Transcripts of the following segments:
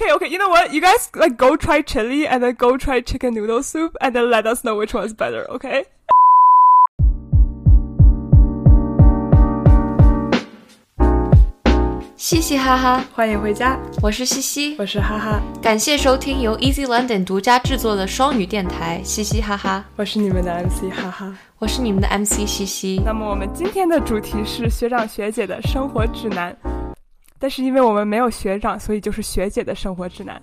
Okay, okay. You know what? You guys like go try chili and then go try chicken noodle soup and then let us know which one's better. Okay. 嘻嘻哈哈，欢迎回家，我是西西，我是哈哈，感谢收听由 Easy London 独家制作的双语电台嘻嘻哈哈，我是你们的 MC 哈哈，我是你们的 MC 西西。那么我们今天的主题是学长学姐的生活指南， 但是因为我们没有学长，所以就是学姐的生活指南。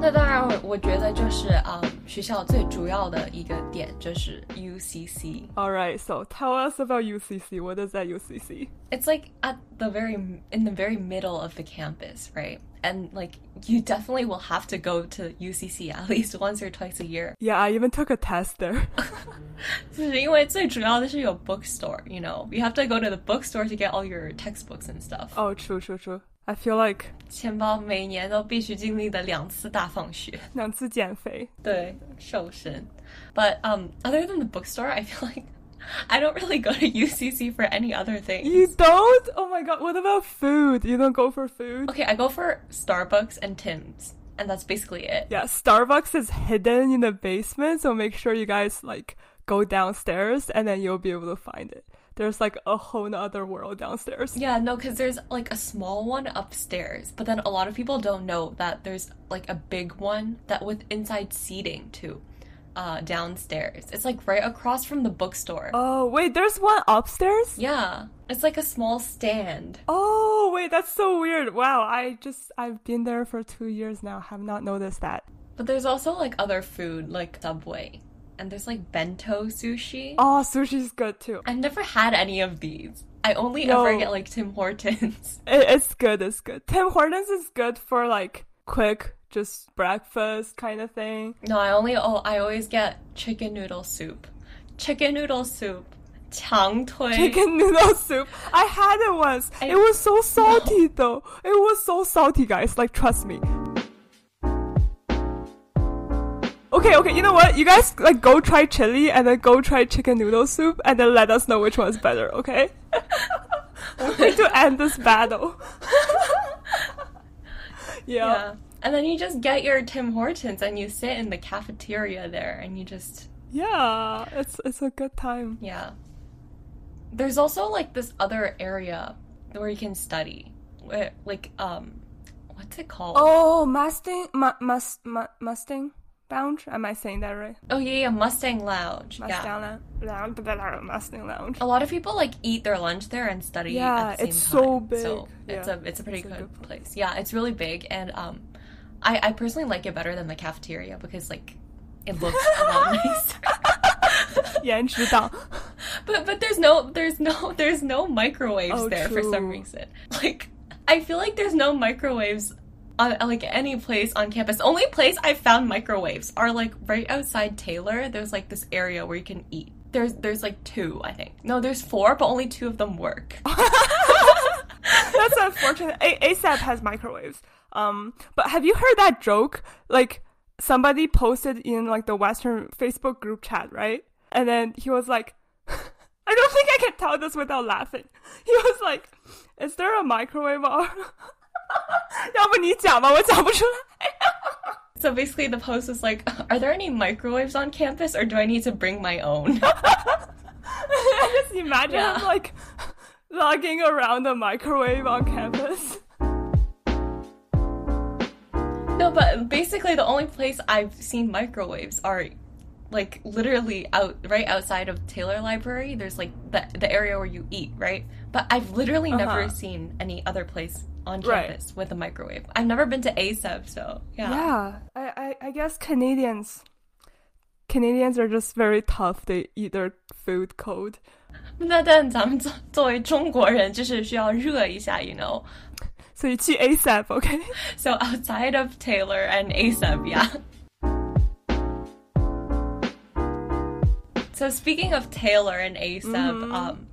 那当然，我觉得就是啊、学校最主要的一个点就是 UCC。 All right, so tell us about UCC. What is that UCC? It's like at the very in the very middle of the campus, right? And like you definitely will have to go to UCC at least once or twice a year. Yeah, I even took a test there. 就是因为最主要的是有 bookstore, you know, you have to go to the bookstore to get all your textbooks and stuff. Oh, true, true, true. I feel like 钱包每年都必须经历的两次大放学，两次减肥，对，瘦身。But um, other than the bookstore, I feel like I don't really go to UCC for any other thing. You don't? Oh my god, what about food? You don't go for food? Okay, I go for Starbucks and Tim's, and that's basically it. Yeah, Starbucks is hidden in the basement, so make sure you guys like go downstairs and then you'll be able to find it. There's like a whole other world downstairs. Yeah, no, because there's like a small one upstairs, but then a lot of people don't know that there's like a big one that with inside seating too. Uh, downstairs. It's like right across from the bookstore. Oh, wait, there's one upstairs? Yeah, it's like a small stand. Oh, wait, that's so weird. Wow, I just, I've been there for two years now, have not noticed that. But there's also like other food, like Subway. And there's like bento sushi. Oh, sushi's good too. I've never had any of these. I only No. ever get like Tim Hortons. It, it's good, it's good. Tim Hortons is good for like quick, just breakfast kind of thing. no, I only oh I always get chicken noodle soup. Chicken noodle soup. 长腿. Chicken noodle soup. I had it once. I- it was so salty though. It was so salty, guys. Like, trust me. Okay, okay, you know what? You guys like go try chili and then go try chicken noodle soup and then let us know which one's better, okay? we need to end this battle. yeah. Yeah. And then you just get your Tim Hortons and you sit in the cafeteria there and you just Yeah, it's it's a good time. yeah. There's also like this other area where you can study. Where like um what's it called? Oh, Mustang, mu- mus- mu- Mustang Lounge. Am I saying that right? Oh yeah, yeah, Mustang Lounge. yeah. Mustang Lounge. Lounge. Mustang Lounge. A lot of people like eat their lunch there and study Yeah, at the same it's time. so big. So it's Yeah, a it's a pretty it's a good, good place. Yeah, it's really big and um I, I personally like it better than the cafeteria because like it looks a lot nicer. 颜值党。 But but there's no there's no there's no microwaves Oh, there for some true. reason. Like I feel like there's no microwaves on like any place on campus. The only place I found microwaves are like right outside Taylor. There's like this area where you can eat. There's there's like two, I think. No, there's four, but only two of them work. That's unfortunate. A- ACEB has microwaves. Um, but have you heard that joke? Like somebody posted in like the Western Facebook group chat, right? And then he was like, I don't think I can tell this without laughing. He was like, "Is there a microwave on?" 要不你讲吧，我讲不出来。 So basically the post was like, are there any microwaves on campus or do I need to bring my own? I just imagine Yeah. him like lugging around a microwave on campus. No, but basically the only place I've seen microwaves are like literally out right outside of Taylor Library. There's like the the area where you eat, right? but I've literally uh-huh. never seen any other place on campus right. with a microwave. I've never been to ACEB, so yeah. Yeah, I, I, I guess Canadians, Canadians are just very tough. They eat their food cold. 那但咱们作作为中国人，就是需要热一下，you know。所以去 ACEB, okay? So outside of Taylor and ACEB, yeah. So speaking of Taylor and ACEB, mm-hmm. um,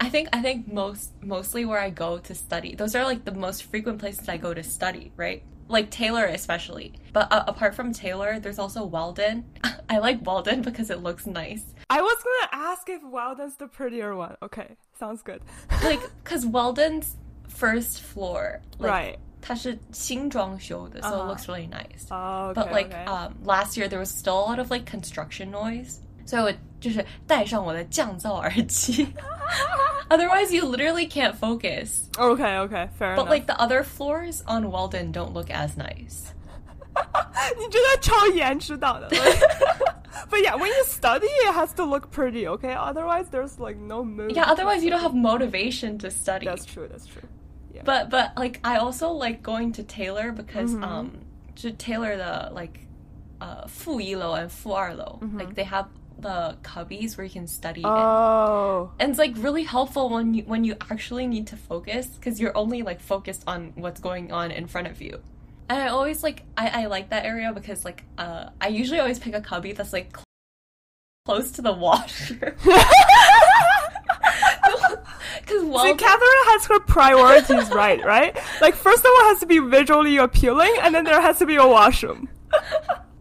I think I think most mostly where I go to study. Those are like the most frequent places I go to study, right? Like Taylor especially. But uh, apart from Taylor, there's also Weldon. I like Weldon because it looks nice. I was going to ask if Weldon's the prettier one. Okay, sounds good. like cuz Weldon's first floor like, right. 它是新装修的, so uh-huh. it looks really nice. Oh, okay, but like okay. um, last year there was still a lot of like construction noise. So it 就是戴上我的降噪耳机。Otherwise, you literally can't focus. Okay, okay, fair. But enough. like the other floors on Weldon don't look as nice. 你真的超严指导的。but yeah, when you study, it has to look pretty, okay? Otherwise, there's like no mood. Yeah, otherwise you don't have motivation to study. That's true. That's true. Yeah. But but like I also like going to Taylor because mm-hmm. um to Taylor the like uh 负一楼 and 负二楼 mm-hmm. like they have the cubbies where you can study in. oh, and it's like really helpful when you when you actually need to focus because you're only like focused on what's going on in front of you. And I always like I, I like that area because like uh I usually always pick a cubby that's like cl- close to the washer. Because See, well, Catherine has her priorities right, right? Like, first of all, it has to be visually appealing, and then there has to be a washroom.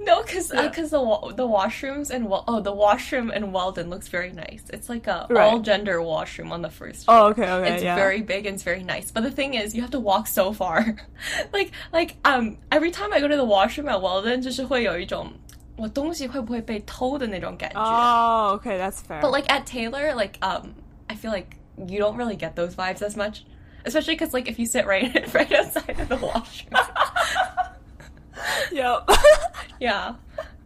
No, because uh, yeah. uh, cause the the washrooms and oh the washroom in Weldon looks very nice. It's like a right. all gender washroom on the first. Oh, floor. Oh, okay, okay, It's yeah. very big and it's very nice. But the thing is, you have to walk so far. like like um every time I go to the washroom at Weldon，就是会有一种我东西会不会被偷的那种感觉。Oh, okay, that's fair. But like at Taylor, like um, I feel like you don't really get those vibes as much, especially because like if you sit right right outside of the washroom. yep yeah.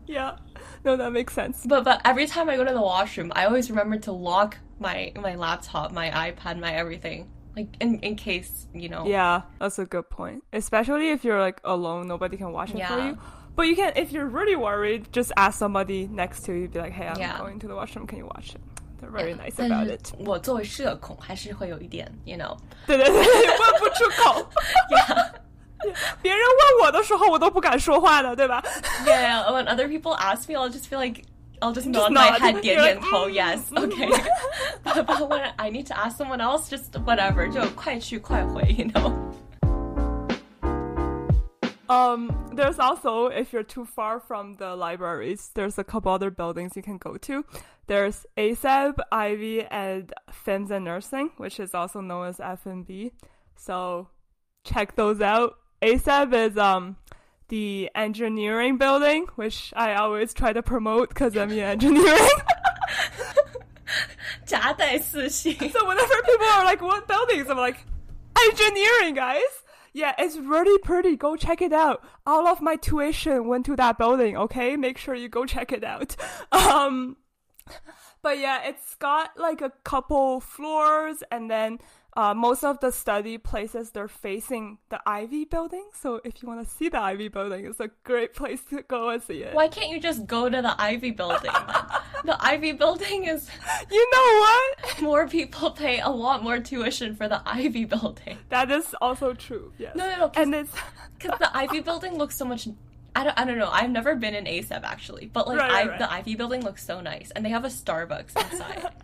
yeah. No, that makes sense. But but every time I go to the washroom, I always remember to lock my my laptop, my iPad, my everything, like in in case you know. Yeah, that's a good point. Especially if you're like alone, nobody can watch it for Yeah. you. But you can, if you're really worried, just ask somebody next to you. Be like, "Hey, I'm Yeah. going to the washroom. Can you watch it?" They're very nice 但 about 是 it. 我作为社恐，还是会有一点，you know. 对对对，问不出口。 Yeah. 别人问我的时候，我都不敢说话的，对吧？Yeah, when other people ask me, I'll just feel like I'll just nod my head, 点点头，Yes, oh, mm, mm. okay. But when I need to ask someone else, just whatever, know. Um, there's also if you're too far from the libraries, there's a couple other buildings you can go to. There's ACEB, Ivey, and FIMS and Nursing, which is also known as FNB. So check those out. ACEB is um the engineering building, which I always try to promote because I'm in engineering. so whenever people are like, "What buildings?" I'm like, "Engineering, guys." Yeah, it's really pretty. Go check it out. All of my tuition went to that building. Okay, make sure you go check it out. Um, but yeah, it's got like a couple floors, and then uh, most of the study places they're facing the Ivey building. So if you want to see the Ivey building, it's a great place to go and see it. Why can't you just go to the Ivey building? the Ivey building is You know what? more people pay a lot more tuition for the Ivey building. That is also true. Yes. No, no, no, And it's Because the Ivey building looks so much. I don't, I don't know. I've never been in ACEB actually, but like Right, I, right, right. the Ivey building looks so nice, and they have a Starbucks inside.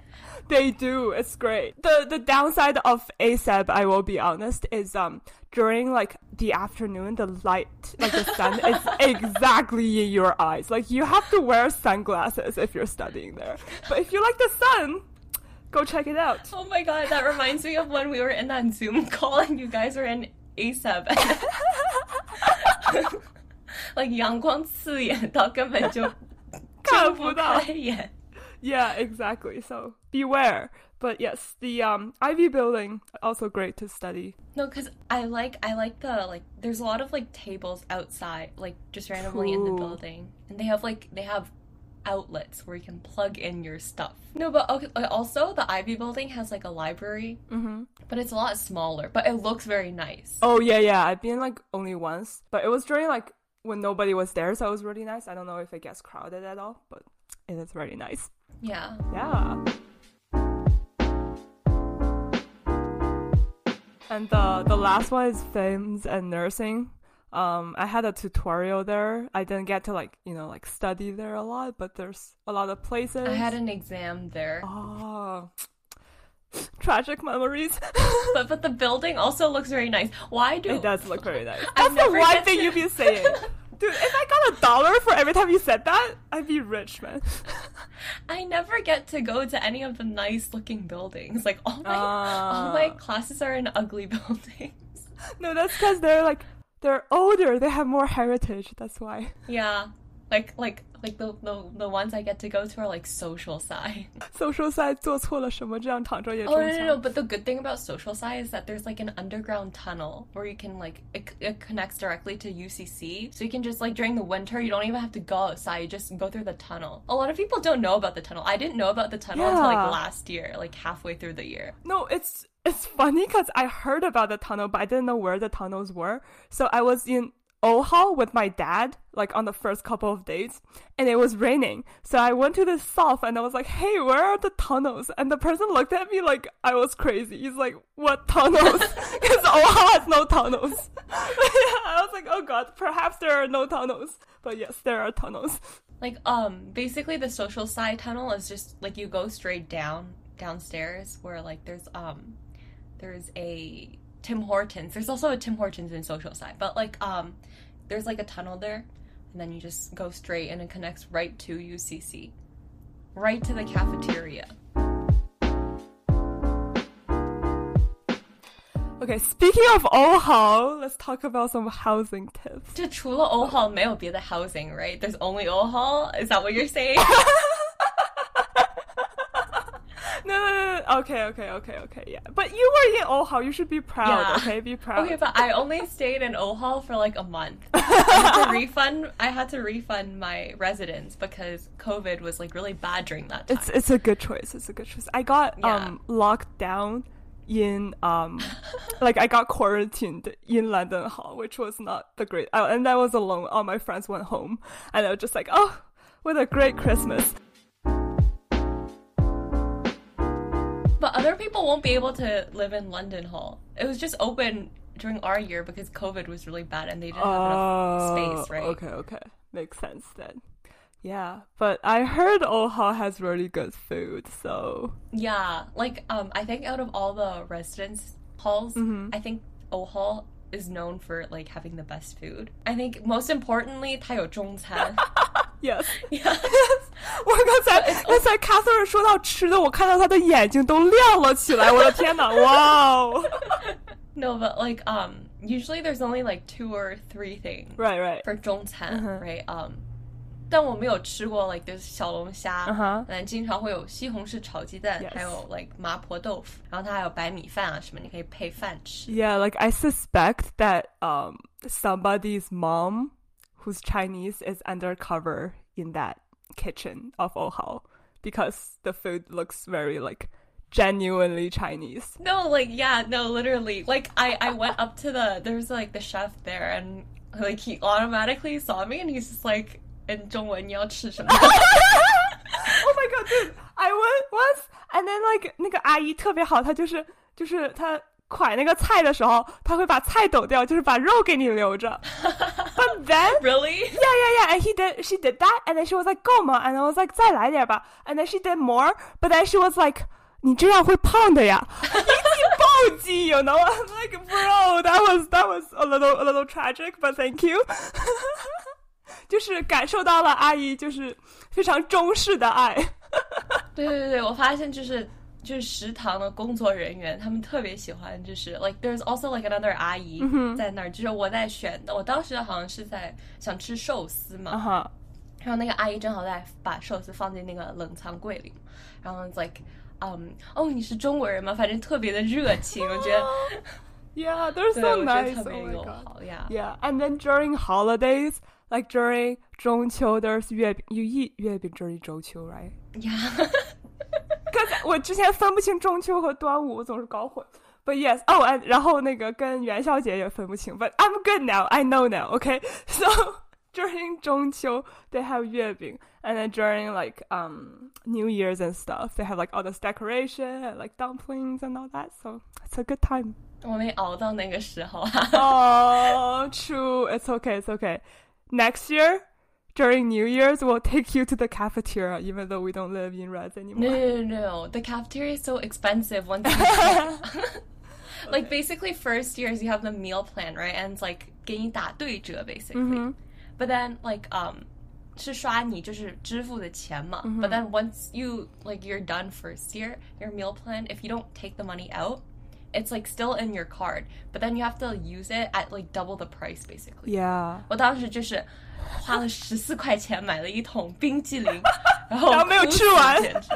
They do. It's great. The the downside of ACEB, I will be honest, is um during like the afternoon, the light, like the sun, is exactly in your eyes. Like you have to wear sunglasses if you're studying there. But if you like the sun, go check it out. oh my god, that reminds me of when we were in that Zoom call and you guys were in ACEB like 阳光刺眼到根本就看不到眼。Yeah, exactly. So beware. But yes, the um, Ivey Building also great to study. No, because I like I like the like. There's a lot of like tables outside, like just randomly in the building, and they have like they have outlets where you can plug in your stuff. No, but okay, also the Ivey Building has like a library, mm-hmm. but it's a lot smaller. But it looks very nice. Oh yeah, yeah. I've been like only once, but it was during like when nobody was there, so it was really nice. I don't know if it gets crowded at all, but it is really nice. Yeah. Yeah. And the the last one is FIMS and nursing. Um, I had a tutorial there. I didn't get to like you know like study there a lot, but there's a lot of places. I had an exam there, oh tragic memories. but but the building also looks very nice. Why do It does look very nice. That's the never one thing to- you've been saying. Dude, if I got a dollar for every time you said that, I'd be rich, man. I never get to go to any of the nice looking buildings. Like all my all my Ah. classes are in ugly buildings. No, that's because they're like they're older. They have more heritage. That's why. Yeah Like like like the the, the ones I get to go to are like social side. social side 做错了什么，这样躺着也 Oh 中 no, 枪。 no, no! But the good thing about social side is that there's like an underground tunnel where you can like it, it connects directly to UCC, so you can just like during the winter you don't even have to go outside. You just go through the tunnel. A lot of people don't know about the tunnel. I didn't know about the tunnel until Yeah. like last year, like halfway through the year. No, it's it's funny because I heard about the tunnel, but I didn't know where the tunnels were. So I was in O Hall with my dad, like on the first couple of days, and it was raining. So I went to the south and I was like, "Hey, where are the tunnels?" And the person looked at me like I was crazy. He's like, "What tunnels?" Because O Hall has no tunnels. I was like, "Oh God, perhaps there are no tunnels." But yes, there are tunnels. Like um basically the social sci tunnel is just like you go straight down downstairs where like there's um there's a Tim Hortons. There's also a Tim Hortons in Social Sci, but like um, there's like a tunnel there, and then you just go straight and it connects right to UCC, right to the cafeteria. Okay, speaking of O Hall, let's talk about some housing tips. 这除了 housing, right? There's only O Hall. Is that what you're saying? no, no, Okay, okay, okay, okay. Yeah, but you were in O Hall. You should be proud. Yeah. Okay, be proud. Okay, but I only stayed in O Hall for like a month. I had to refund. I had to refund my residence because COVID was like really bad during that time. it's it's a good choice. It's a good choice. I got Yeah. um locked down in um like I got quarantined in London Hall, which was not the great. Uh, and I was alone. All my friends went home, and I was just like, oh, what a great Christmas. But other people won't be able to live in London Hall. It was just open during our year because COVID was really bad and they didn't have enough Oh, space, right? Okay, okay, makes sense then. Yeah, but I heard O Hall has really good food, so Yeah, like um, I think out of all the residence halls, Mm-hmm. I think O Hall is known for like having the best food. I think most importantly, 它有 中餐。 yes. yeah. 我刚才刚才 Catherine 说到吃的，我看到她的眼睛都亮了起来。我的天哪！哇哦 No, but like um, usually there's only like two or three things Right, right. for 中餐 Mhm. right? Um, 但我没有吃过 like there's 小龙虾，嗯哼但经常会有西红柿炒鸡蛋 Yes 还有 like 麻婆豆腐，然后它还有白米饭啊什么，你可以配饭吃。 Yeah, like I suspect that um somebody's mom whose Chinese is undercover in that kitchen of O Hall because the food looks very like genuinely Chinese. No, like yeah, no, literally. Like I I went up to the there's like the chef there and like he automatically saw me and he's just like in 中文你要吃什么? oh my god, dude, I went once and then like 蒯那个菜的时候，她会把菜抖掉，就是把肉给你留着。But then really? Yeah, yeah, yeah. And he did. She did that, and then she was like, "够吗?" And I was like, 再来点吧。And then she did more, but then she was like, 你这样会胖的呀，一起暴击，you know? I'm like, bro, that was that was a little a little tragic, but thank you. 就是感受到了阿姨就是非常中式的爱。对对对，我发现就是 就是食堂的工作人员，他们特别喜欢，就是 like there's also like another 阿姨在那儿，就是我在选的，我当时好像是在想吃寿司嘛，然后那个阿姨正好在把寿司放进那个冷藏柜里，然后 like，嗯，哦，你是中国人吗？反正特别的热情，我觉得，Yeah, they're 对，so 我觉得 nice. 特 Oh 别 my 友 god. 好呀。Yeah, and then during holidays, like during 中秋, there's 月饼. You eat 月饼 during 中秋, right? 呀，刚才我之前分不清中秋和端午，我总是搞混。But yes, oh, and 然后那个跟元宵节也分不清。But I'm good now. I know now. Okay, so during 中秋 they have 月饼, and then during like um New Year's and stuff, they have like all this decoration and like dumplings and all that. So it's a good time. 我没熬到那个时候啊。 oh, true. It's okay. It's okay. Next year. During New Year's, we'll take you to the cafeteria, even though we don't live in Res No, anymore. no, no, no. The cafeteria is so expensive once you Like basically first years you have the meal plan, right? And it's like 给你打对折 basically. Mhm. But then like um 是刷你就是支付的钱嘛。But then once you like you're done first year, your meal plan, if you don't take the money out, it's like still in your card. But then you have to use it at like double the price basically. Yeah. 我当时就是花了十四块钱买了一桶冰淇淋，然后然后没有哭死吃完简直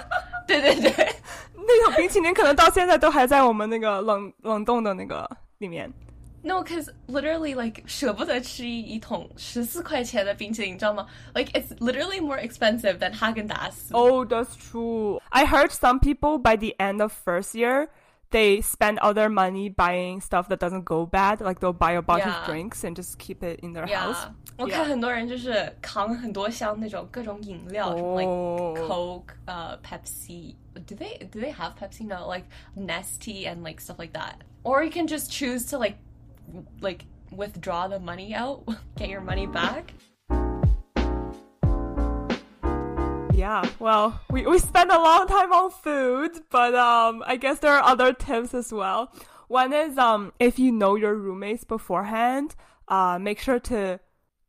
对对对。那种冰淇淋可能到现在都还在我们那个冷冷冻的那个里面。 No, because literally, like, 舍不得吃一一桶十四块钱的冰淇淋，你知道吗？Like, it's literally more expensive than Haagen Dazs. Oh, that's true. I heard some people by the end of first year, they spend all their money buying stuff that doesn't go bad. Like they'll buy a bottle yeah. of drinks and just keep it in their yeah. house. 我看很多人就是扛很多箱那种各种饮料，什么 oh. like Coke, uh, Pepsi. Do they do they have Pepsi? No, like Nestea and like stuff like that. Or you can just choose to like like withdraw the money out, get your money back. Yeah, well, we, we spend a long time on food, but um, I guess there are other tips as well. One is um, if you know your roommates beforehand, uh, make sure to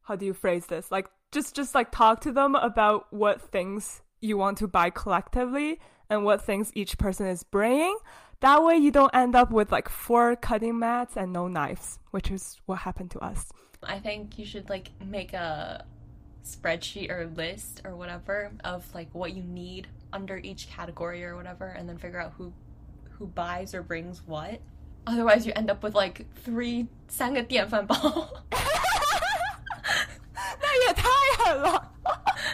how do you phrase this? Like just just like talk to them about what things you want to buy collectively and what things each person is bringing. That way you don't end up with like four cutting mats and no knives, which is what happened to us. I think you should like make a spreadsheet or list or whatever of like what you need under each category or whatever and then figure out who who buys or brings what. Otherwise you end up with like three 三个电饭煲。那也太狠了，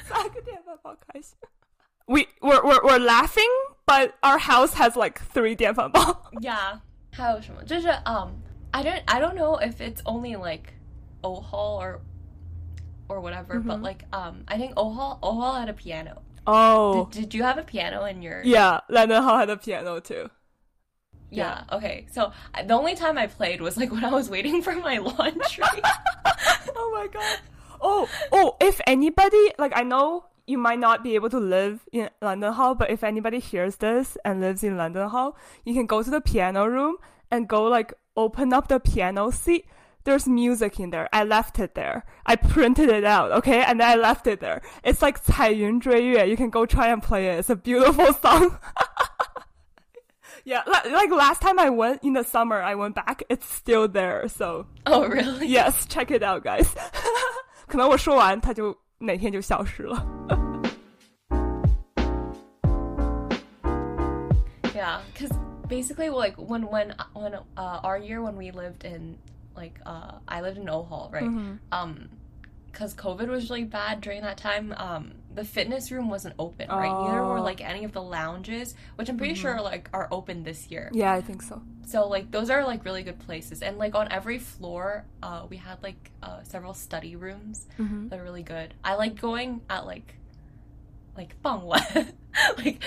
三个电饭煲开心。We we're, we're we're laughing, but our house has like three 电饭煲。 yeah. 还有什么？就是 um I don't I don't know if it's only like O Hall or or whatever, but like um I think O Hall O Hall had a piano. Oh, Did, did you have a piano in your yeah, London Hall had a piano too. Yeah. Okay. So the only time I played was like when I was waiting for my laundry. Oh my god. Oh, oh, if anybody, like, I know you might not be able to live in London Hall, but if anybody hears this and lives in London Hall, you can go to the piano room and go, like, open up the piano seat There's music in there. I left it there. I printed it out, okay? And then I left it there. It's like 彩云追月. You can go try and play it. It's a beautiful song. yeah, li- like last time I went in the summer, I went back. It's still there, so. oh, really? Yes, check it out, guys. 可能我说完，它就哪天就消失了。 Yeah. Because basically, like when when when uh, our year when we lived in like uh, I lived in O Hall, right? Um, because COVID was really bad during that time. Um, the fitness room wasn't open, right? Neither were like any of the lounges, which I'm pretty sure like are open this year. Yeah, I think so. So like those are like really good places, and like on every floor, uh, we had like uh, several study rooms. that are really good. I like going at like like 傍晚, like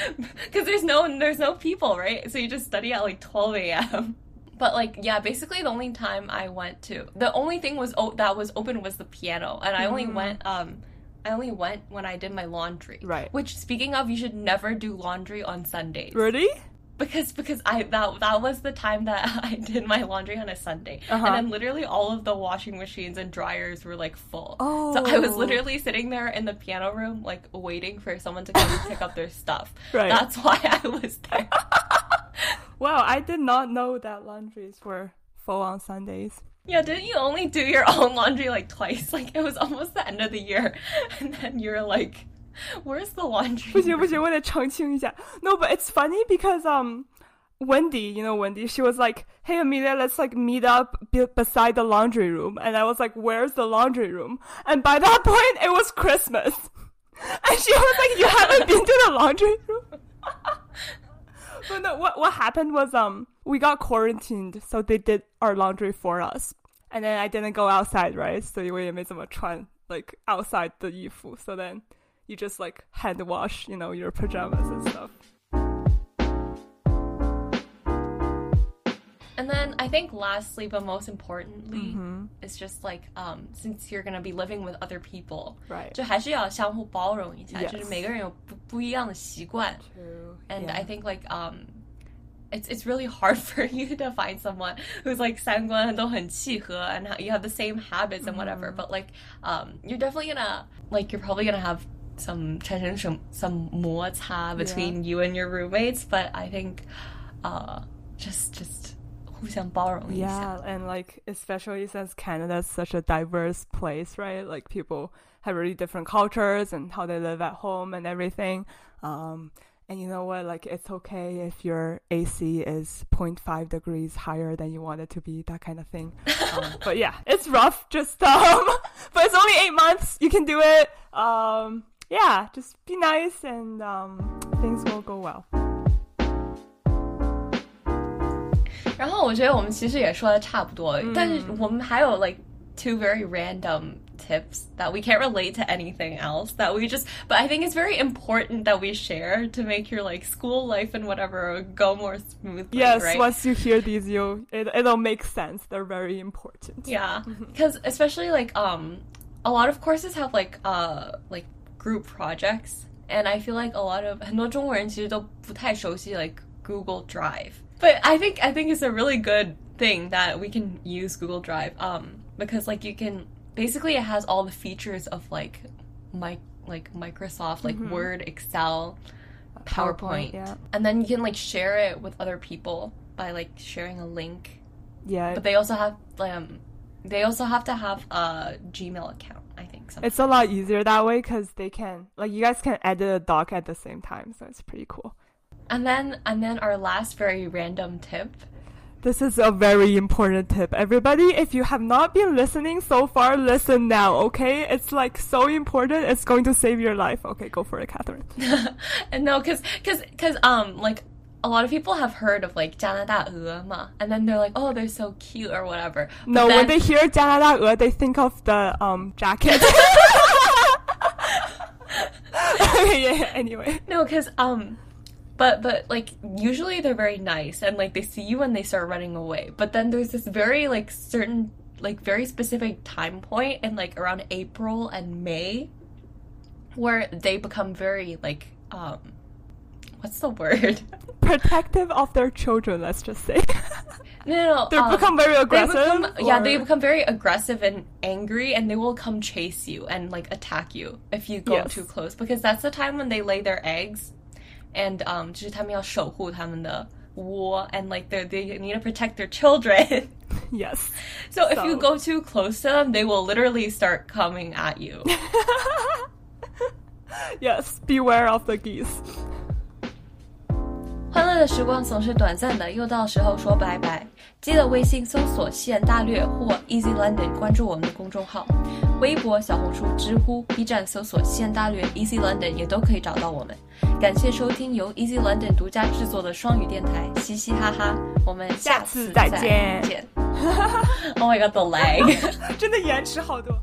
because there's no there's no people, right? So you just study at like 12 a.m. But like yeah, basically the only time I went to the only thing was oh that was open was the piano, and I only went um. I only went when I did my laundry. Right. Which, speaking of, you should never do laundry on Sundays Really? because because I that that was the time that I did my laundry on a Sunday, Uh-huh. and then literally all of the washing machines and dryers were like full. Oh. So I was Oh. literally sitting there in the piano room, like waiting for someone to come pick up their stuff. Right. That's why I was there. Wow, I did not know that laundries were full on Sundays. yeah, didn't you only do your own laundry like twice? Like it was almost the end of the year, and then you're like, "Where's the laundry?" 不行不行，我得澄清一下。No, but it's funny because um, Wendy, you know Wendy, she was like, "Hey Amelia, let's like meet up be- beside the laundry room," and I was like, "Where's the laundry room?" And by that point, it was Christmas, and she was like, "You haven't been to the laundry room." but no, what what happened was um we got quarantined, so they did our laundry for us, and then I didn't go outside, right? So you were trying like outside the yifu. so then you just like hand wash, you know, your pajamas and stuff. And then I think lastly, but most importantly, Mm-hmm. is just like um, since you're gonna be living with other people, Right. 就还是要相互包容一下， Yes. 就是每个人有不不一样的习惯。 True. And yeah. I think like um, it's it's really hard for you to find someone who's like 三观都很契合 and you have the same habits and whatever. But like, um, you're definitely gonna like you're probably gonna have some 产生 some some 摩擦 between you and your roommates. But I think, uh, just just 互相包容一下。 Yeah, and like especially since Canada's such a diverse place, right? Like people have really different cultures and how they live at home and everything. Um, and you know what? Like it's okay if your AC is 0.5 degrees higher than you want it to be, that kind of thing. Um, but yeah, it's rough. Just um, but it's only eight months. You can do it. Um, yeah, just be nice and um, things will go well. 然后我觉得我们其实也说的差不多，但是我们还有 like two very random tips that we can't relate to anything else that we just but I think it's very important that we share to make your like school life and whatever go more smoothly. Yes, right? once you hear these, you it, it'll make sense. They're very important. Yeah, because especially like um, a lot of courses have like uh like group projects, and I feel like a lot of 很多中国人其实都不太熟悉 like Google Drive. but I think I think it's a really good thing that we can use Google Drive um because like you can basically it has all the features of like like Microsoft like Word, Excel, PowerPoint, yeah. and then you can like share it with other people by like sharing a link Yeah, but they also have um they also have to have a Gmail account, I think. Something. it's a lot easier that way because they can like you guys can edit a doc at the same time, so it's pretty cool. And then and then our last very random tip. This is a very important tip. Everybody, if you have not been listening so far, listen now, okay? It's like so important. It's going to save your life. Okay, go for it, Catherine. and no, cause cause cause um like a lot of people have heard of like 加拿大鹅嘛, and then they're like, oh, they're so cute or whatever. But No, when then- they hear 加拿大鹅, they think of the um jacket. okay, yeah, yeah, anyway. No, because um, but but like usually they're very nice and like they see you and they start running away. But then there's this very like certain like very specific time point in like around April and May where they become very like um, what's the word? Protective of their children, let's just say. No, no, no. they um, become very they aggressive. become, yeah, they become very aggressive and angry, and they will come chase you and like attack you if you go Yes. too close because that's the time when they lay their eggs, and um, 就是他们要守护他们的窝 and like they they need to protect their children. Yes. so if you So- go too close to them, they will literally start coming at you. Yes. Beware of the geese. 欢乐的时光总是短暂的，又到时候说拜拜。记得微信搜索“西安大略”或 “Easy London”，关注我们的公众号。 微博、小红书、知乎、B 站搜索“西安大略 Easy London” 也都可以找到我们。感谢收听由 Easy London 独家制作的双语电台，嘻嘻哈哈。我们下次再见再见见。oh my god, the lag. 真的延迟好多。